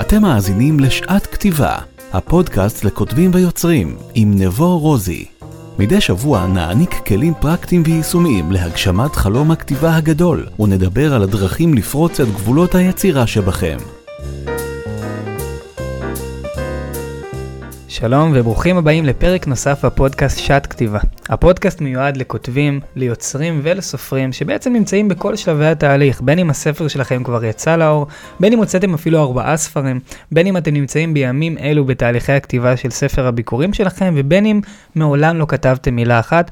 אתם מאזינים לשעת כתיבה, הפודקאסט לכותבים ויוצרים, עם נבו רוזי. מדי שבוע נעניק כלים פרקטיים ויישומיים להגשמת חלום הכתיבה הגדול, ונדבר על הדרכים לפרוץ את גבולות היצירה שבכם. שלום וברוכים הבאים לפרק נוסף בפודקאסט שעת כתיבה. הפודקאסט מיועד לכותבים, ליוצרים ולסופרים שבעצם נמצאים בכל שלבי התהליך, בין אם הספר שלכם כבר יצא לאור, בין אם הוצאתם אפילו ארבעה ספרים, בין אם אתם נמצאים בימים אלו בתהליכי הכתיבה של ספר הביקורים שלכם, ובין אם מעולם לא כתבתם מילה אחת.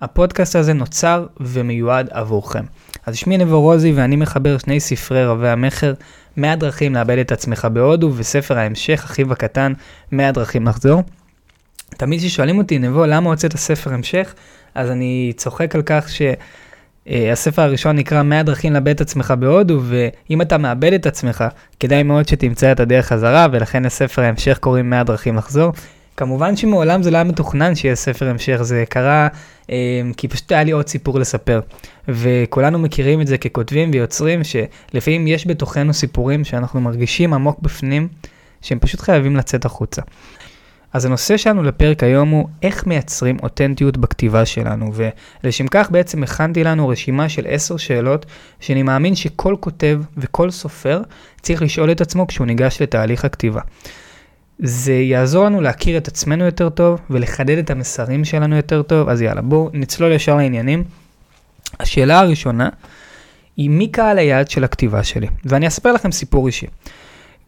הפודקאסט הזה נוצר ומיועד עבורכם. אז שמי נבו רוזי ואני מחבר שני ספרי רבי המכר, 100 דרכים לאבד את עצמך בהודו, וספר ההמשך, אחיו הקטן, 100 דרכים לחזור. תמיד כששואלים אותי, נבו, למה הוצאת ספר המשך? אז אני צוחק על כך שהספר הראשון נקרא 100 דרכים לאבד את עצמך בהודו, ואם אתה מאבד את עצמך, כדאי מאוד שתמצא את הדרך חזרה, ולכן לספר ההמשך קוראים 100 דרכים לחזור. כמובן שמעולם זה לא היה מתוכנן שיהיה ספר המשך, זה קרה אה, כי פשוט היה לי עוד סיפור לספר. וכולנו מכירים את זה ככותבים ויוצרים, שלפעמים יש בתוכנו סיפורים שאנחנו מרגישים עמוק בפנים, שהם פשוט חייבים לצאת החוצה. אז הנושא שלנו לפרק היום הוא איך מייצרים אותנטיות בכתיבה שלנו, ולשם כך בעצם הכנתי לנו רשימה של עשר שאלות שאני מאמין שכל כותב וכל סופר צריך לשאול את עצמו כשהוא ניגש לתהליך הכתיבה. זה יעזור לנו להכיר את עצמנו יותר טוב ולחדד את המסרים שלנו יותר טוב, אז יאללה, בואו נצלול ישר לעניינים. השאלה הראשונה היא מי קהל היעד של הכתיבה שלי, ואני אספר לכם סיפור אישי.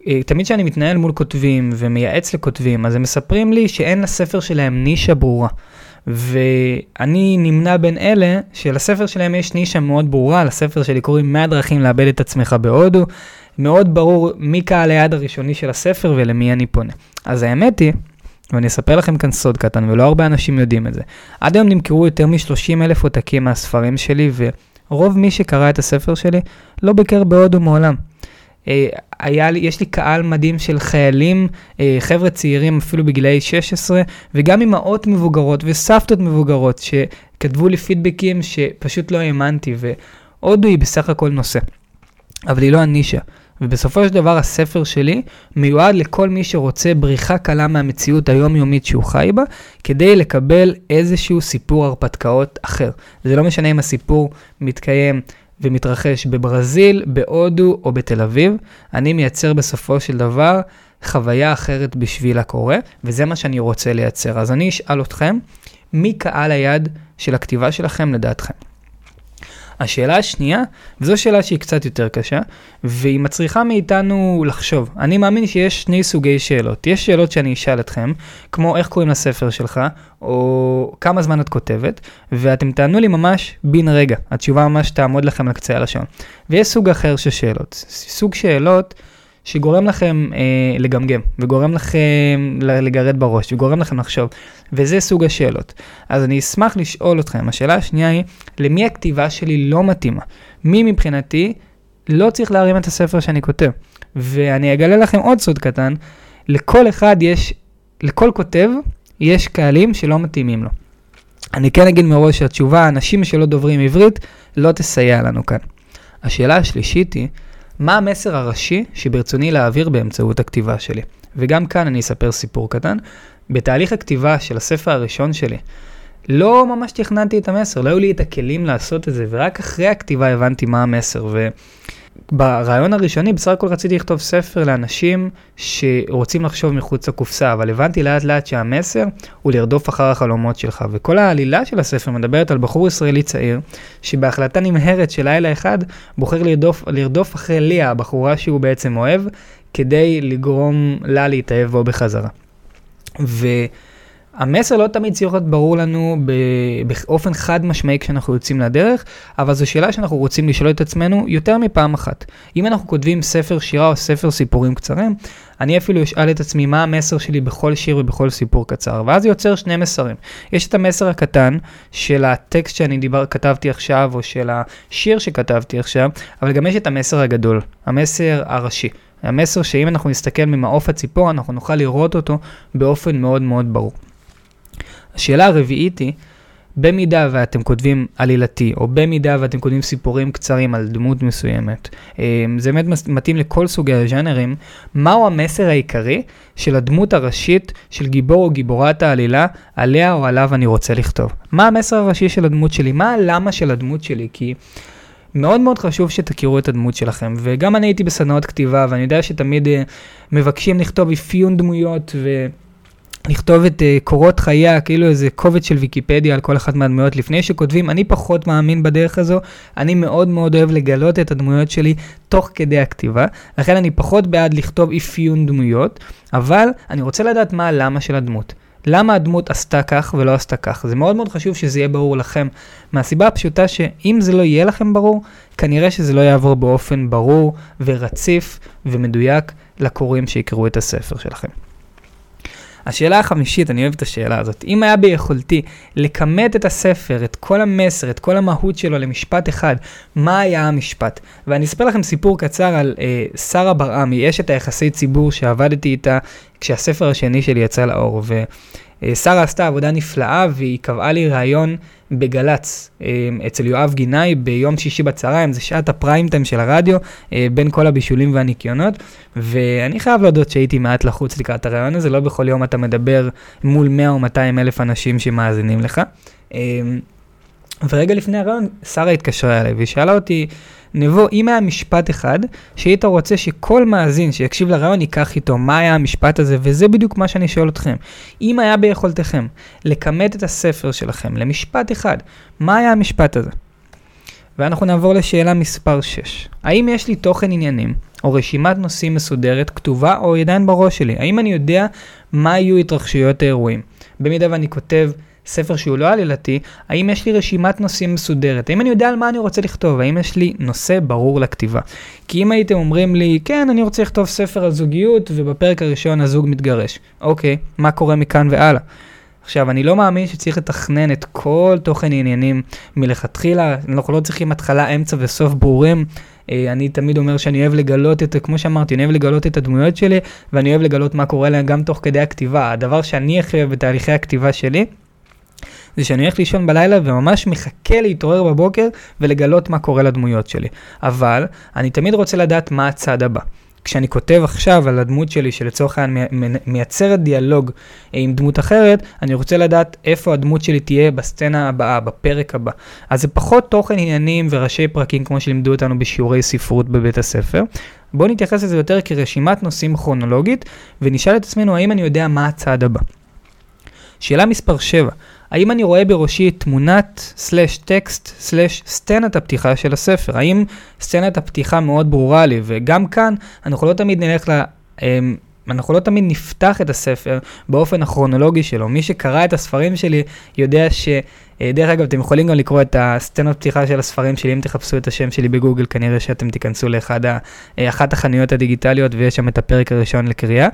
אה, תמיד כשאני מתנהל מול כותבים ומייעץ לכותבים, אז הם מספרים לי שאין לספר שלהם נישה ברורה. ואני נמנה בין אלה שלספר שלהם יש נישה מאוד ברורה, לספר שלי קוראים 100 דרכים לאבד את עצמך בהודו, מאוד ברור מי קהל היעד הראשוני של הספר ולמי אני פונה. אז האמת היא, ואני אספר לכם כאן סוד קטן, ולא הרבה אנשים יודעים את זה. עד היום נמכרו יותר מ-30 אלף עותקים מהספרים שלי, ורוב מי שקרא את הספר שלי לא ביקר בהודו מעולם. אה, היה לי, יש לי קהל מדהים של חיילים, אה, חבר'ה צעירים אפילו בגילאי 16, וגם אמהות מבוגרות וסבתות מבוגרות שכתבו לי פידבקים שפשוט לא האמנתי, והודו היא בסך הכל נושא. אבל היא לא הנישה. ובסופו של דבר הספר שלי מיועד לכל מי שרוצה בריחה קלה מהמציאות היומיומית שהוא חי בה, כדי לקבל איזשהו סיפור הרפתקאות אחר. זה לא משנה אם הסיפור מתקיים ומתרחש בברזיל, בהודו או בתל אביב, אני מייצר בסופו של דבר חוויה אחרת בשביל הקורא, וזה מה שאני רוצה לייצר. אז אני אשאל אתכם, מי קהל היד של הכתיבה שלכם לדעתכם? השאלה השנייה, וזו שאלה שהיא קצת יותר קשה, והיא מצריכה מאיתנו לחשוב. אני מאמין שיש שני סוגי שאלות. יש שאלות שאני אשאל אתכם, כמו איך קוראים לספר שלך, או כמה זמן את כותבת, ואתם תענו לי ממש בן רגע. התשובה ממש תעמוד לכם על קצה הלשון. ויש סוג אחר של שאלות. סוג שאלות שגורם לכם אה, לגמגם, וגורם לכם לגרד בראש, וגורם לכם לחשוב, וזה סוג השאלות. אז אני אשמח לשאול אתכם, השאלה השנייה היא, למי הכתיבה שלי לא מתאימה? מי מבחינתי לא צריך להרים את הספר שאני כותב? ואני אגלה לכם עוד סוד קטן, לכל אחד יש, לכל כותב יש קהלים שלא מתאימים לו. אני כן אגיד מראש שהתשובה, אנשים שלא דוברים עברית, לא תסייע לנו כאן. השאלה השלישית היא, מה המסר הראשי שברצוני להעביר באמצעות הכתיבה שלי. וגם כאן אני אספר סיפור קטן. בתהליך הכתיבה של הספר הראשון שלי, לא ממש תכננתי את המסר, לא היו לי את הכלים לעשות את זה, ורק אחרי הכתיבה הבנתי מה המסר. ו... ברעיון הראשוני בסך הכל רציתי לכתוב ספר לאנשים שרוצים לחשוב מחוץ לקופסה, אבל הבנתי לאט לאט שהמסר הוא לרדוף אחר החלומות שלך. וכל העלילה של הספר מדברת על בחור ישראלי צעיר, שבהחלטה נמהרת של לילה אחד, בוחר לרדוף, לרדוף אחרי ליה, הבחורה שהוא בעצם אוהב, כדי לגרום לה להתאהב בו בחזרה. ו... המסר לא תמיד צריך להיות ברור לנו באופן חד משמעי כשאנחנו יוצאים לדרך, אבל זו שאלה שאנחנו רוצים לשאול את עצמנו יותר מפעם אחת. אם אנחנו כותבים ספר שירה או ספר סיפורים קצרים, אני אפילו אשאל את עצמי מה המסר שלי בכל שיר ובכל סיפור קצר, ואז יוצר שני מסרים. יש את המסר הקטן של הטקסט שאני דיבר, כתבתי עכשיו, או של השיר שכתבתי עכשיו, אבל גם יש את המסר הגדול, המסר הראשי. המסר שאם אנחנו נסתכל ממעוף הציפור, אנחנו נוכל לראות אותו באופן מאוד מאוד ברור. השאלה הרביעית היא, במידה ואתם כותבים עלילתי, או במידה ואתם כותבים סיפורים קצרים על דמות מסוימת, אה, זה באמת מתאים לכל סוגי הז'אנרים, מהו המסר העיקרי של הדמות הראשית של גיבור או גיבורת העלילה, עליה או עליו אני רוצה לכתוב. מה המסר הראשי של הדמות שלי? מה הלמה של הדמות שלי? כי... מאוד מאוד חשוב שתכירו את הדמות שלכם, וגם אני הייתי בסדנאות כתיבה, ואני יודע שתמיד uh, מבקשים לכתוב אפיון דמויות, ולכתוב את uh, קורות חייה, כאילו איזה קובץ של ויקיפדיה על כל אחת מהדמויות לפני שכותבים, אני פחות מאמין בדרך הזו, אני מאוד מאוד אוהב לגלות את הדמויות שלי תוך כדי הכתיבה, לכן אני פחות בעד לכתוב אפיון דמויות, אבל אני רוצה לדעת מה הלמה של הדמות. למה הדמות עשתה כך ולא עשתה כך. זה מאוד מאוד חשוב שזה יהיה ברור לכם, מהסיבה הפשוטה שאם זה לא יהיה לכם ברור, כנראה שזה לא יעבור באופן ברור ורציף ומדויק לקוראים שיקראו את הספר שלכם. השאלה החמישית, אני אוהב את השאלה הזאת, אם היה ביכולתי לכמת את הספר, את כל המסר, את כל המהות שלו למשפט אחד, מה היה המשפט? ואני אספר לכם סיפור קצר על אה, שרה ברעמי, אשת היחסי ציבור שעבדתי איתה כשהספר השני שלי יצא לאור. ו... אה, שרה עשתה עבודה נפלאה והיא קבעה לי ראיון בגל"צ אה, אצל יואב גינאי ביום שישי בצהריים, זה שעת הפריים טיים של הרדיו, אה, בין כל הבישולים והניקיונות, ואני חייב להודות שהייתי מעט לחוץ לקראת הראיון הזה, לא בכל יום אתה מדבר מול 100 או 200 אלף אנשים שמאזינים לך. ורגע לפני הראיון, שרה התקשרה אליי והיא שאלה אותי, נבוא, אם היה משפט אחד, שהיית רוצה שכל מאזין שיקשיב לרעיון ייקח איתו, מה היה המשפט הזה, וזה בדיוק מה שאני שואל אתכם. אם היה ביכולתכם לכמת את הספר שלכם למשפט אחד, מה היה המשפט הזה? ואנחנו נעבור לשאלה מספר 6. האם יש לי תוכן עניינים, או רשימת נושאים מסודרת, כתובה או עדיין בראש שלי? האם אני יודע מה יהיו התרחשויות האירועים? במידה ואני כותב ספר שהוא לא עלילתי, האם יש לי רשימת נושאים מסודרת? האם אני יודע על מה אני רוצה לכתוב? האם יש לי נושא ברור לכתיבה? כי אם הייתם אומרים לי, כן, אני רוצה לכתוב ספר על זוגיות, ובפרק הראשון הזוג מתגרש. אוקיי, מה קורה מכאן והלאה? עכשיו, אני לא מאמין שצריך לתכנן את כל תוכן העניינים מלכתחילה, אנחנו לא צריכים התחלה, אמצע וסוף ברורים. אה, אני תמיד אומר שאני אוהב לגלות את, כמו שאמרתי, אני אוהב לגלות את הדמויות שלי, ואני אוהב לגלות מה קורה להם גם תוך כדי הכתיבה. הדבר שאני הכי אוהב בתהליכי הכתיבה שלי, זה שאני הולך לישון בלילה וממש מחכה להתעורר בבוקר ולגלות מה קורה לדמויות שלי. אבל אני תמיד רוצה לדעת מה הצעד הבא. כשאני כותב עכשיו על הדמות שלי, שלצורך העניין מייצרת דיאלוג עם דמות אחרת, אני רוצה לדעת איפה הדמות שלי תהיה בסצנה הבאה, בפרק הבא. אז זה פחות תוכן עניינים וראשי פרקים כמו שלימדו אותנו בשיעורי ספרות בבית הספר. בואו נתייחס לזה יותר כרשימת נושאים כרונולוגית, ונשאל את עצמנו האם אני יודע מה הצעד הבא. שאלה מספר 7, האם אני רואה בראשי תמונת סלש טקסט סלש סצנת הפתיחה של הספר? האם סצנת הפתיחה מאוד ברורה לי? וגם כאן אנחנו לא תמיד נלך ל... אמ, אנחנו לא תמיד נפתח את הספר באופן הכרונולוגי שלו. מי שקרא את הספרים שלי יודע ש... אה, דרך אגב, אתם יכולים גם לקרוא את הסצנות פתיחה של הספרים שלי, אם תחפשו את השם שלי בגוגל, כנראה שאתם תיכנסו לאחת אה, החנויות הדיגיטליות ויש שם את הפרק הראשון לקריאה.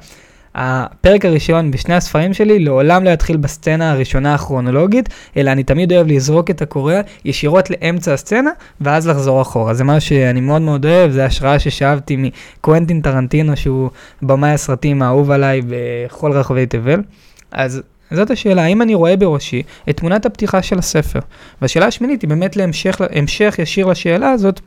הפרק הראשון בשני הספרים שלי לעולם לא יתחיל בסצנה הראשונה הכרונולוגית, אלא אני תמיד אוהב לזרוק את הקורא ישירות לאמצע הסצנה, ואז לחזור אחורה. זה משהו שאני מאוד מאוד אוהב, זה השראה ששאבתי מקוונטין טרנטינו, שהוא במאי הסרטים האהוב עליי בכל רחבי תבל. אז זאת השאלה, האם אני רואה בראשי את תמונת הפתיחה של הספר? והשאלה השמינית היא באמת להמשך ישיר לשאלה הזאת,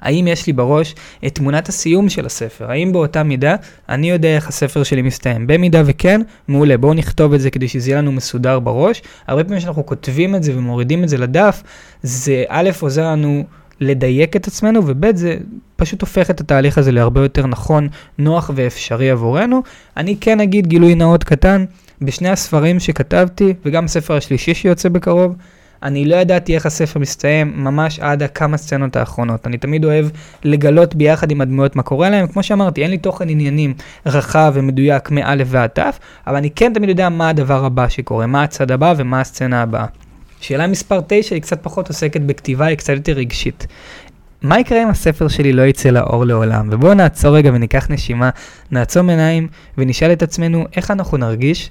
האם יש לי בראש את תמונת הסיום של הספר? האם באותה מידה אני יודע איך הספר שלי מסתיים? במידה וכן, מעולה, בואו נכתוב את זה כדי שזה יהיה לנו מסודר בראש. הרבה פעמים כשאנחנו כותבים את זה ומורידים את זה לדף, זה א', עוזר לנו לדייק את עצמנו, וב', זה פשוט הופך את התהליך הזה להרבה יותר נכון, נוח ואפשרי עבורנו. אני כן אגיד גילוי נאות קטן, בשני הספרים שכתבתי, וגם הספר השלישי שיוצא בקרוב, אני לא ידעתי איך הספר מסתיים ממש עד הכמה סצנות האחרונות. אני תמיד אוהב לגלות ביחד עם הדמויות מה קורה להם. כמו שאמרתי, אין לי תוכן עניינים רחב ומדויק מא' ועד ת', אבל אני כן תמיד יודע מה הדבר הבא שקורה, מה הצד הבא ומה הסצנה הבאה. שאלה מספר 9 היא קצת פחות עוסקת בכתיבה, היא קצת יותר רגשית. מה יקרה אם הספר שלי לא יצא לאור לעולם? ובואו נעצור רגע וניקח נשימה, נעצום עיניים ונשאל את עצמנו איך אנחנו נרגיש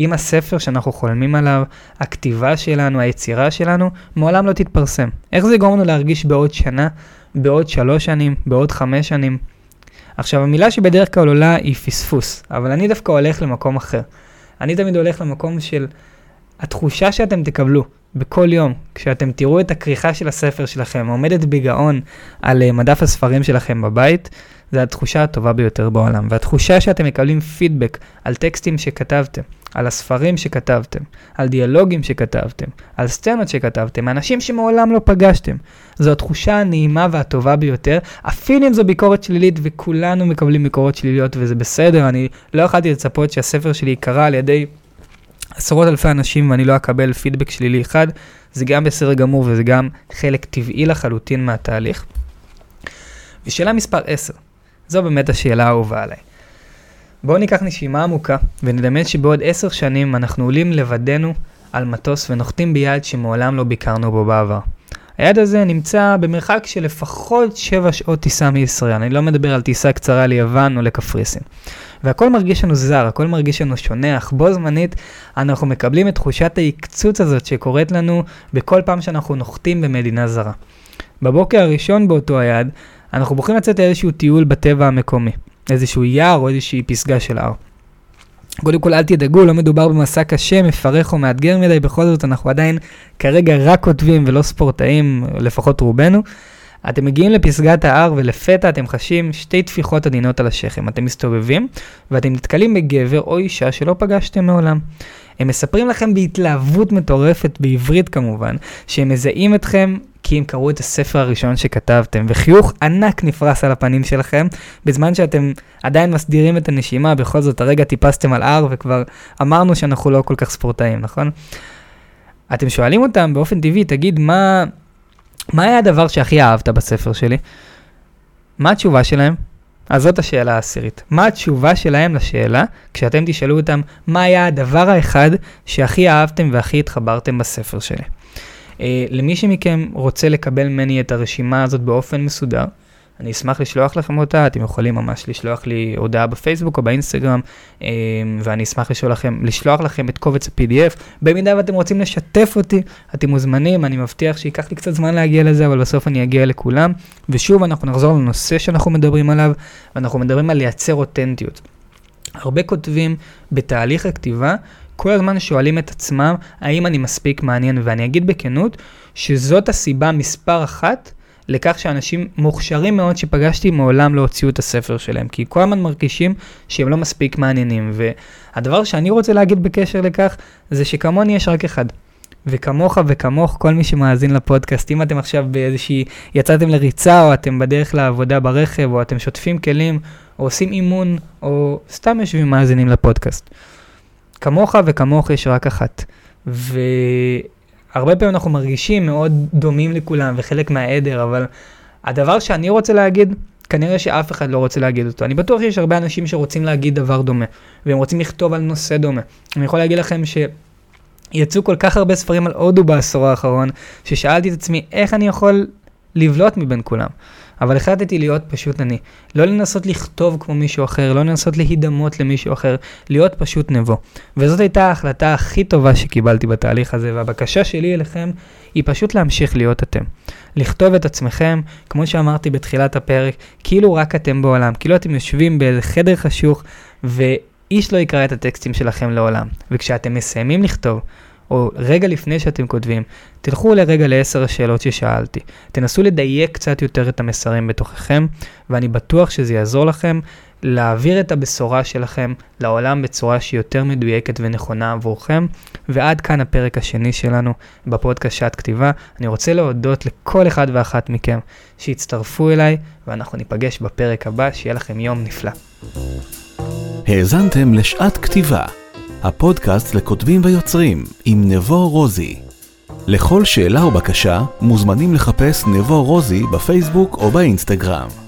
אם הספר שאנחנו חולמים עליו, הכתיבה שלנו, היצירה שלנו, מעולם לא תתפרסם. איך זה יגרום לנו להרגיש בעוד שנה, בעוד שלוש שנים, בעוד חמש שנים? עכשיו, המילה שבדרך כלל עולה היא פספוס, אבל אני דווקא הולך למקום אחר. אני תמיד הולך למקום של התחושה שאתם תקבלו בכל יום, כשאתם תראו את הכריכה של הספר שלכם עומדת בגאון על אה, מדף הספרים שלכם בבית, זה התחושה הטובה ביותר בעולם. והתחושה שאתם מקבלים פידבק על טקסטים שכתבתם, על הספרים שכתבתם, על דיאלוגים שכתבתם, על סצנות שכתבתם, אנשים שמעולם לא פגשתם. זו התחושה הנעימה והטובה ביותר, אפילו אם זו ביקורת שלילית, וכולנו מקבלים ביקורת שליליות וזה בסדר, אני לא יכולתי לצפות שהספר שלי ייקרא על ידי עשרות אלפי אנשים ואני לא אקבל פידבק שלילי אחד, זה גם בסדר גמור וזה גם חלק טבעי לחלוטין מהתהליך. ושאלה מספר 10, זו באמת השאלה האהובה עליי. בואו ניקח נשימה עמוקה ונדמיין שבעוד 10 שנים אנחנו עולים לבדנו על מטוס ונוחתים ביעד שמעולם לא ביקרנו בו בעבר. היעד הזה נמצא במרחק של לפחות 7 שעות טיסה מישראל, אני לא מדבר על טיסה קצרה ליוון או לקפריסין. והכל מרגיש לנו זר, הכל מרגיש לנו שונה, אך בו זמנית אנחנו מקבלים את תחושת ההקצוץ הזאת שקורית לנו בכל פעם שאנחנו נוחתים במדינה זרה. בבוקר הראשון באותו היעד, אנחנו בוחרים לצאת לאיזשהו טיול בטבע המקומי, איזשהו יער או איזושהי פסגה של הר. קודם כל אל תדאגו, לא מדובר במסע קשה, מפרך או מאתגר מדי, בכל זאת אנחנו עדיין כרגע רק כותבים ולא ספורטאים, לפחות רובנו. אתם מגיעים לפסגת ההר ולפתע אתם חשים שתי טפיחות עדינות על השכם. אתם מסתובבים ואתם נתקלים בגבר או אישה שלא פגשתם מעולם. הם מספרים לכם בהתלהבות מטורפת, בעברית כמובן, שהם מזהים אתכם כי הם קראו את הספר הראשון שכתבתם, וחיוך ענק נפרס על הפנים שלכם, בזמן שאתם עדיין מסדירים את הנשימה, בכל זאת הרגע טיפסתם על הר וכבר אמרנו שאנחנו לא כל כך ספורטאים, נכון? אתם שואלים אותם באופן טבעי, תגיד, מה, מה היה הדבר שהכי אהבת בספר שלי? מה התשובה שלהם? אז זאת השאלה העשירית. מה התשובה שלהם לשאלה כשאתם תשאלו אותם מה היה הדבר האחד שהכי אהבתם והכי התחברתם בספר שלי? Uh, למי שמכם רוצה לקבל ממני את הרשימה הזאת באופן מסודר, אני אשמח לשלוח לכם אותה, אתם יכולים ממש לשלוח לי הודעה בפייסבוק או באינסטגרם, אה, ואני אשמח לשלוח לכם, לשלוח לכם את קובץ ה-PDF. במידה ואתם רוצים לשתף אותי, אתם מוזמנים, אני מבטיח שייקח לי קצת זמן להגיע לזה, אבל בסוף אני אגיע לכולם. ושוב, אנחנו נחזור לנושא שאנחנו מדברים עליו, ואנחנו מדברים על לייצר אותנטיות. הרבה כותבים בתהליך הכתיבה, כל הזמן שואלים את עצמם, האם אני מספיק מעניין, ואני אגיד בכנות, שזאת הסיבה מספר אחת לכך שאנשים מוכשרים מאוד שפגשתי מעולם לא הוציאו את הספר שלהם, כי כל הזמן מרגישים שהם לא מספיק מעניינים. והדבר שאני רוצה להגיד בקשר לכך, זה שכמוני יש רק אחד. וכמוך וכמוך, כל מי שמאזין לפודקאסט, אם אתם עכשיו באיזושהי, יצאתם לריצה, או אתם בדרך לעבודה ברכב, או אתם שוטפים כלים, או עושים אימון, או סתם יושבים מאזינים לפודקאסט. כמוך וכמוך יש רק אחת. ו... הרבה פעמים אנחנו מרגישים מאוד דומים לכולם וחלק מהעדר, אבל הדבר שאני רוצה להגיד, כנראה שאף אחד לא רוצה להגיד אותו. אני בטוח שיש הרבה אנשים שרוצים להגיד דבר דומה, והם רוצים לכתוב על נושא דומה. אני יכול להגיד לכם ש... יצאו כל כך הרבה ספרים על הודו בעשור האחרון, ששאלתי את עצמי איך אני יכול לבלוט מבין כולם. אבל החלטתי להיות פשוט אני. לא לנסות לכתוב כמו מישהו אחר, לא לנסות להידמות למישהו אחר, להיות פשוט נבו. וזאת הייתה ההחלטה הכי טובה שקיבלתי בתהליך הזה, והבקשה שלי אליכם היא פשוט להמשיך להיות אתם. לכתוב את עצמכם, כמו שאמרתי בתחילת הפרק, כאילו רק אתם בעולם, כאילו אתם יושבים באיזה חדר חשוך, ואיש לא יקרא את הטקסטים שלכם לעולם. וכשאתם מסיימים לכתוב, או רגע לפני שאתם כותבים, תלכו לרגע לעשר השאלות ששאלתי. תנסו לדייק קצת יותר את המסרים בתוככם, ואני בטוח שזה יעזור לכם להעביר את הבשורה שלכם לעולם בצורה שהיא יותר מדויקת ונכונה עבורכם. ועד כאן הפרק השני שלנו בפודקאסט שעת כתיבה. אני רוצה להודות לכל אחד ואחת מכם שהצטרפו אליי, ואנחנו ניפגש בפרק הבא, שיהיה לכם יום נפלא. האזנתם לשעת כתיבה. הפודקאסט לכותבים ויוצרים עם נבו רוזי. לכל שאלה או בקשה מוזמנים לחפש נבו רוזי בפייסבוק או באינסטגרם.